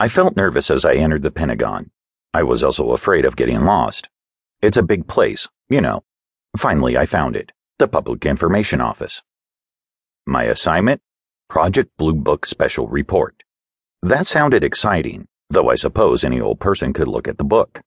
I felt nervous as I entered the Pentagon. I was also afraid of getting lost. It's a big place, you know. Finally, I found it the Public Information Office. My assignment? Project Blue Book Special Report. That sounded exciting, though I suppose any old person could look at the book.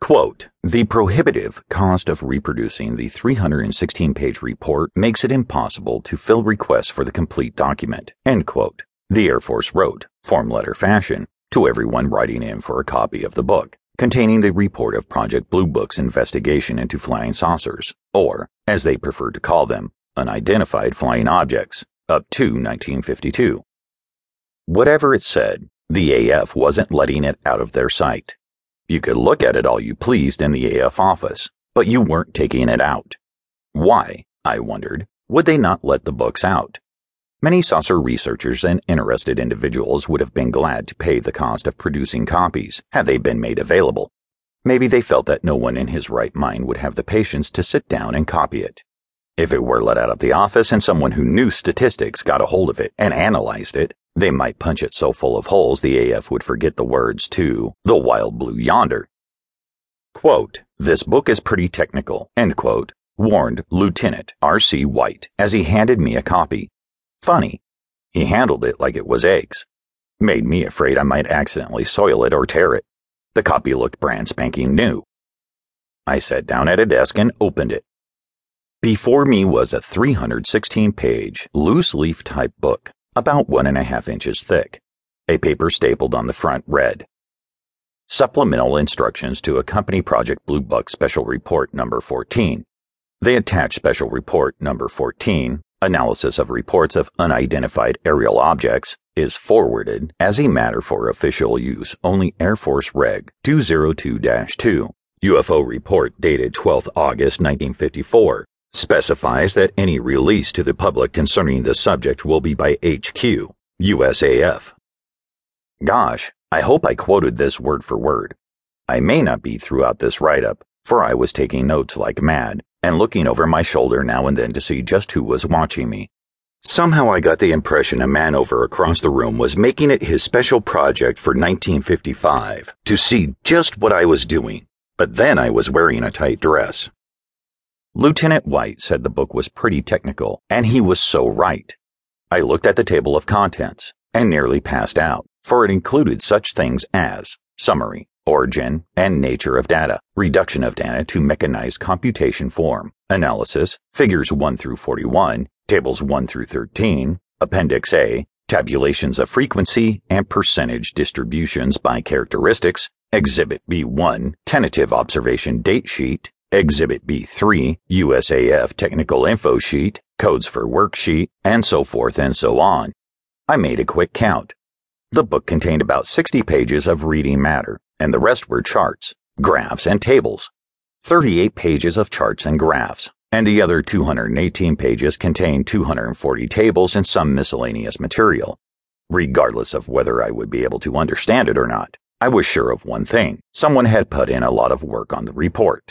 Quote, the prohibitive cost of reproducing the 316 page report makes it impossible to fill requests for the complete document. End quote. The Air Force wrote, form letter fashion, to everyone writing in for a copy of the book, containing the report of Project Blue Book's investigation into flying saucers, or, as they preferred to call them, unidentified flying objects, up to 1952. Whatever it said, the AF wasn't letting it out of their sight. You could look at it all you pleased in the AF office, but you weren't taking it out. Why, I wondered, would they not let the books out? Many saucer researchers and interested individuals would have been glad to pay the cost of producing copies had they been made available. Maybe they felt that no one in his right mind would have the patience to sit down and copy it. If it were let out of the office and someone who knew statistics got a hold of it and analyzed it, they might punch it so full of holes the AF would forget the words to the wild blue yonder. Quote, this book is pretty technical, end quote, warned Lieutenant R.C. White as he handed me a copy. Funny, he handled it like it was eggs. Made me afraid I might accidentally soil it or tear it. The copy looked brand spanking new. I sat down at a desk and opened it. Before me was a 316 page, loose leaf type book about one and a half inches thick. A paper stapled on the front read Supplemental instructions to accompany Project Blue Book Special Report Number 14. They attach Special Report Number 14, Analysis of Reports of Unidentified Aerial Objects, is forwarded as a matter for official use only Air Force Reg 202 2, UFO report dated 12 August 1954 specifies that any release to the public concerning the subject will be by HQ, USAF. Gosh, I hope I quoted this word for word. I may not be throughout this write up, for I was taking notes like mad and looking over my shoulder now and then to see just who was watching me. Somehow I got the impression a man over across the room was making it his special project for 1955 to see just what I was doing, but then I was wearing a tight dress. Lieutenant White said the book was pretty technical, and he was so right. I looked at the table of contents and nearly passed out, for it included such things as summary, origin and nature of data, reduction of data to mechanized computation form, analysis, figures 1 through 41, tables 1 through 13, Appendix A, tabulations of frequency and percentage distributions by characteristics, Exhibit B1, tentative observation date sheet, Exhibit B3, USAF Technical Info Sheet, Codes for Worksheet, and so forth and so on. I made a quick count. The book contained about 60 pages of reading matter, and the rest were charts, graphs, and tables. 38 pages of charts and graphs, and the other 218 pages contained 240 tables and some miscellaneous material. Regardless of whether I would be able to understand it or not, I was sure of one thing someone had put in a lot of work on the report.